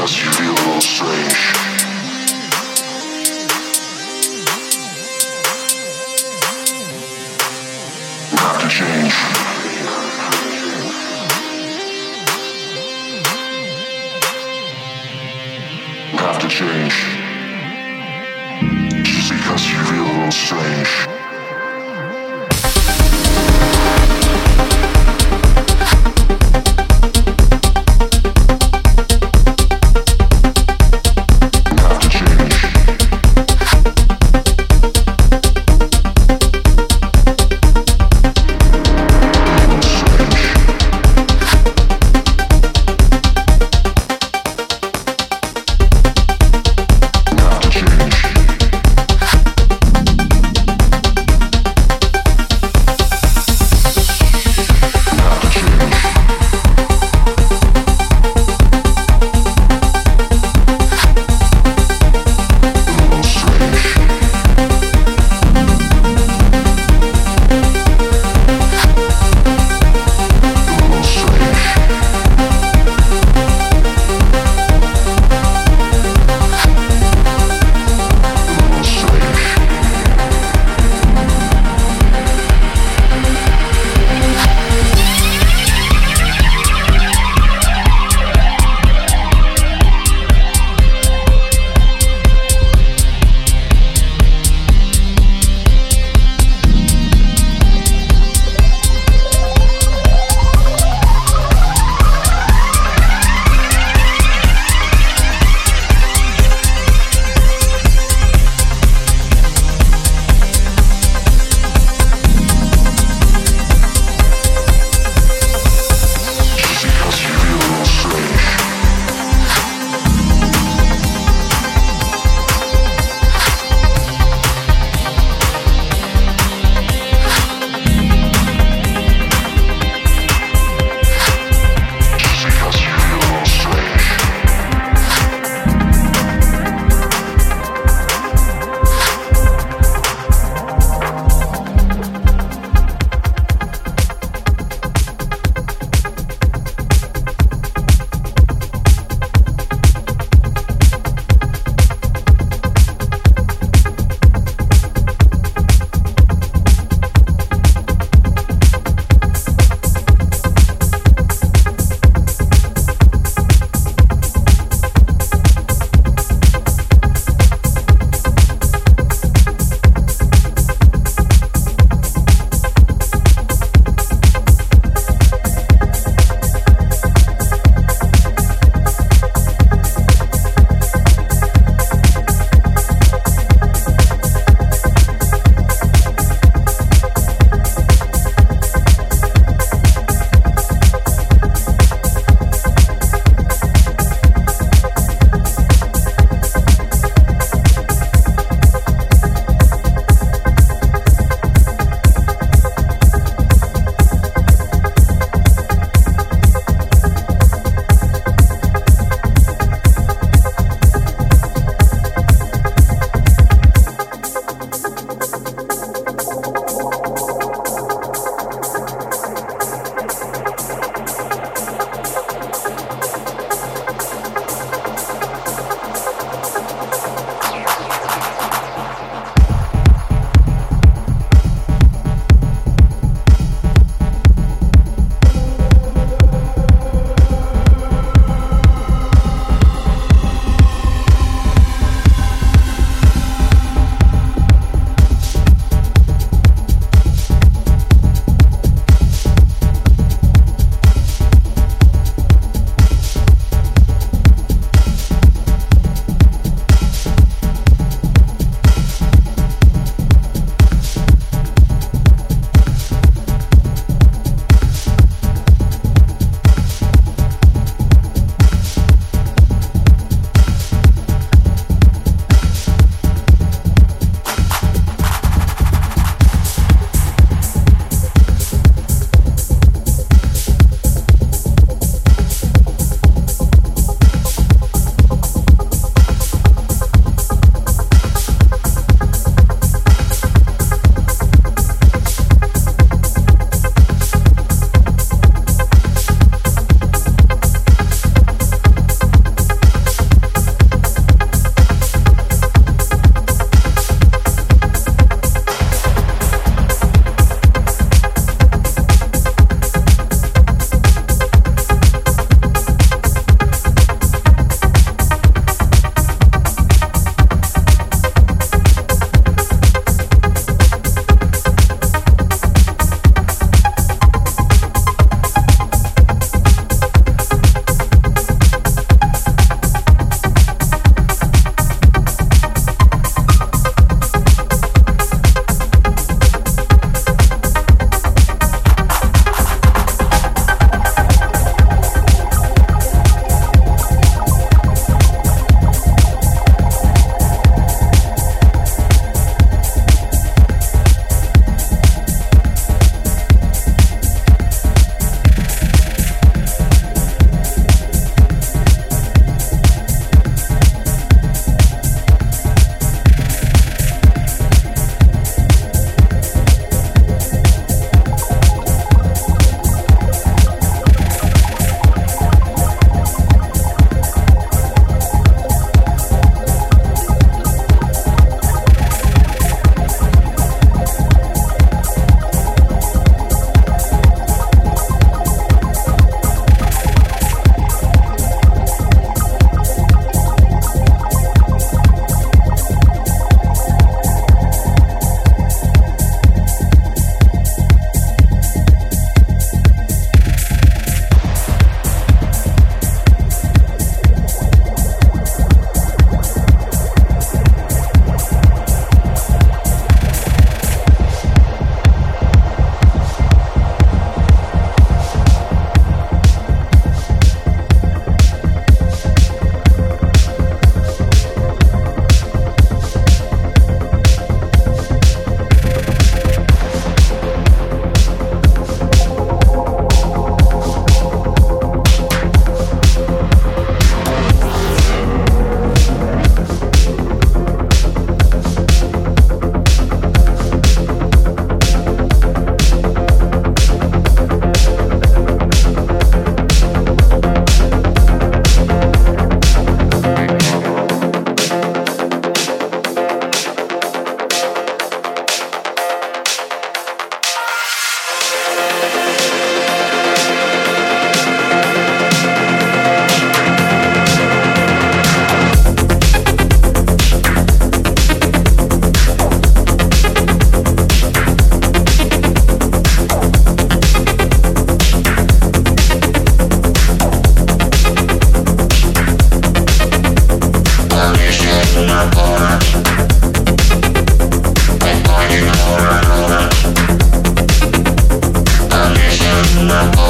because you feel a little strange. uma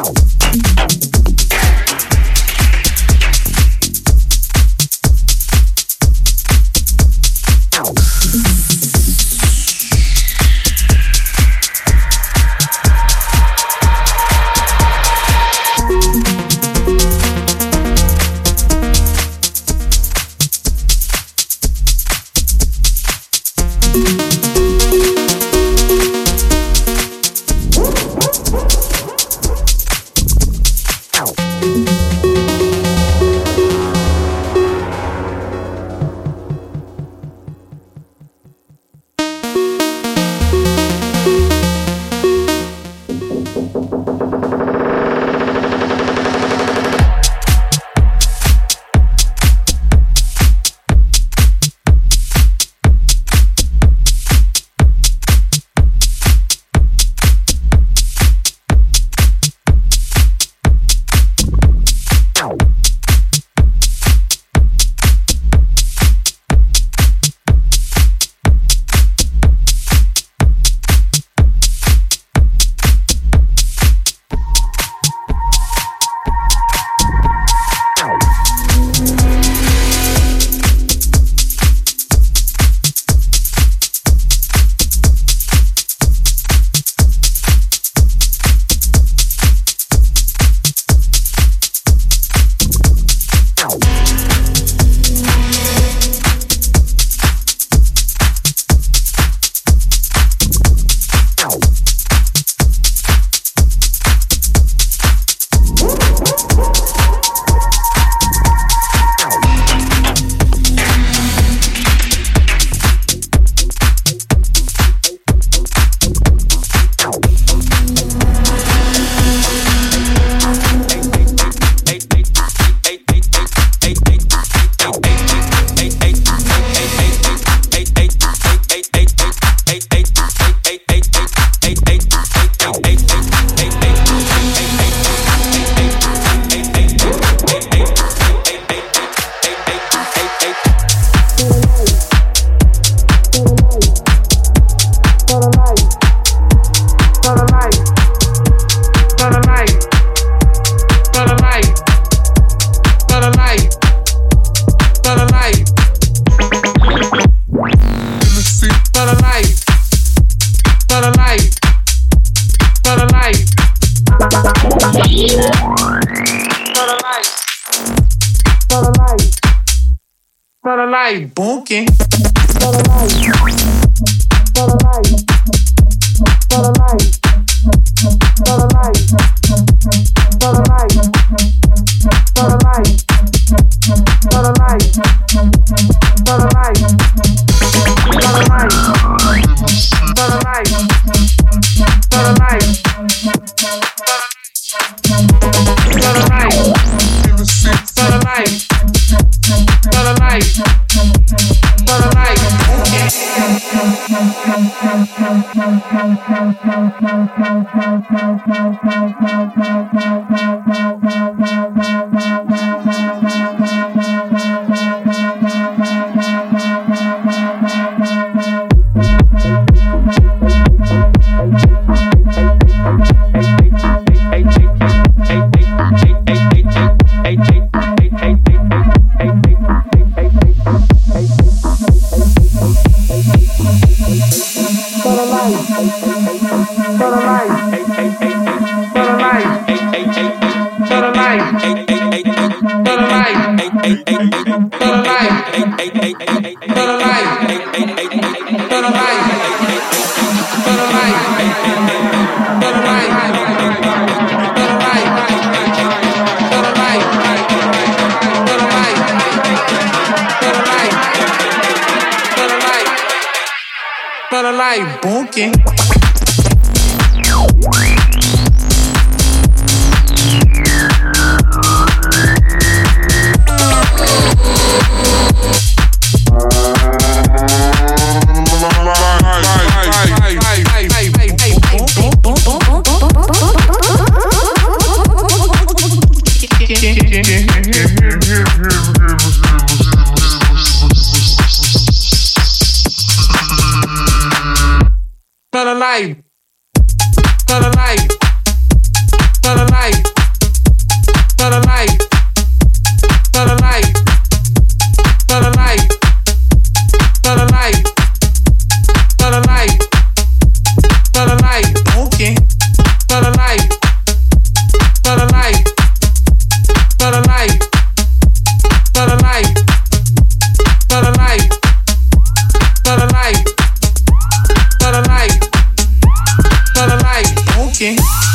out. Bora lá e a quem? But I like booking. 100.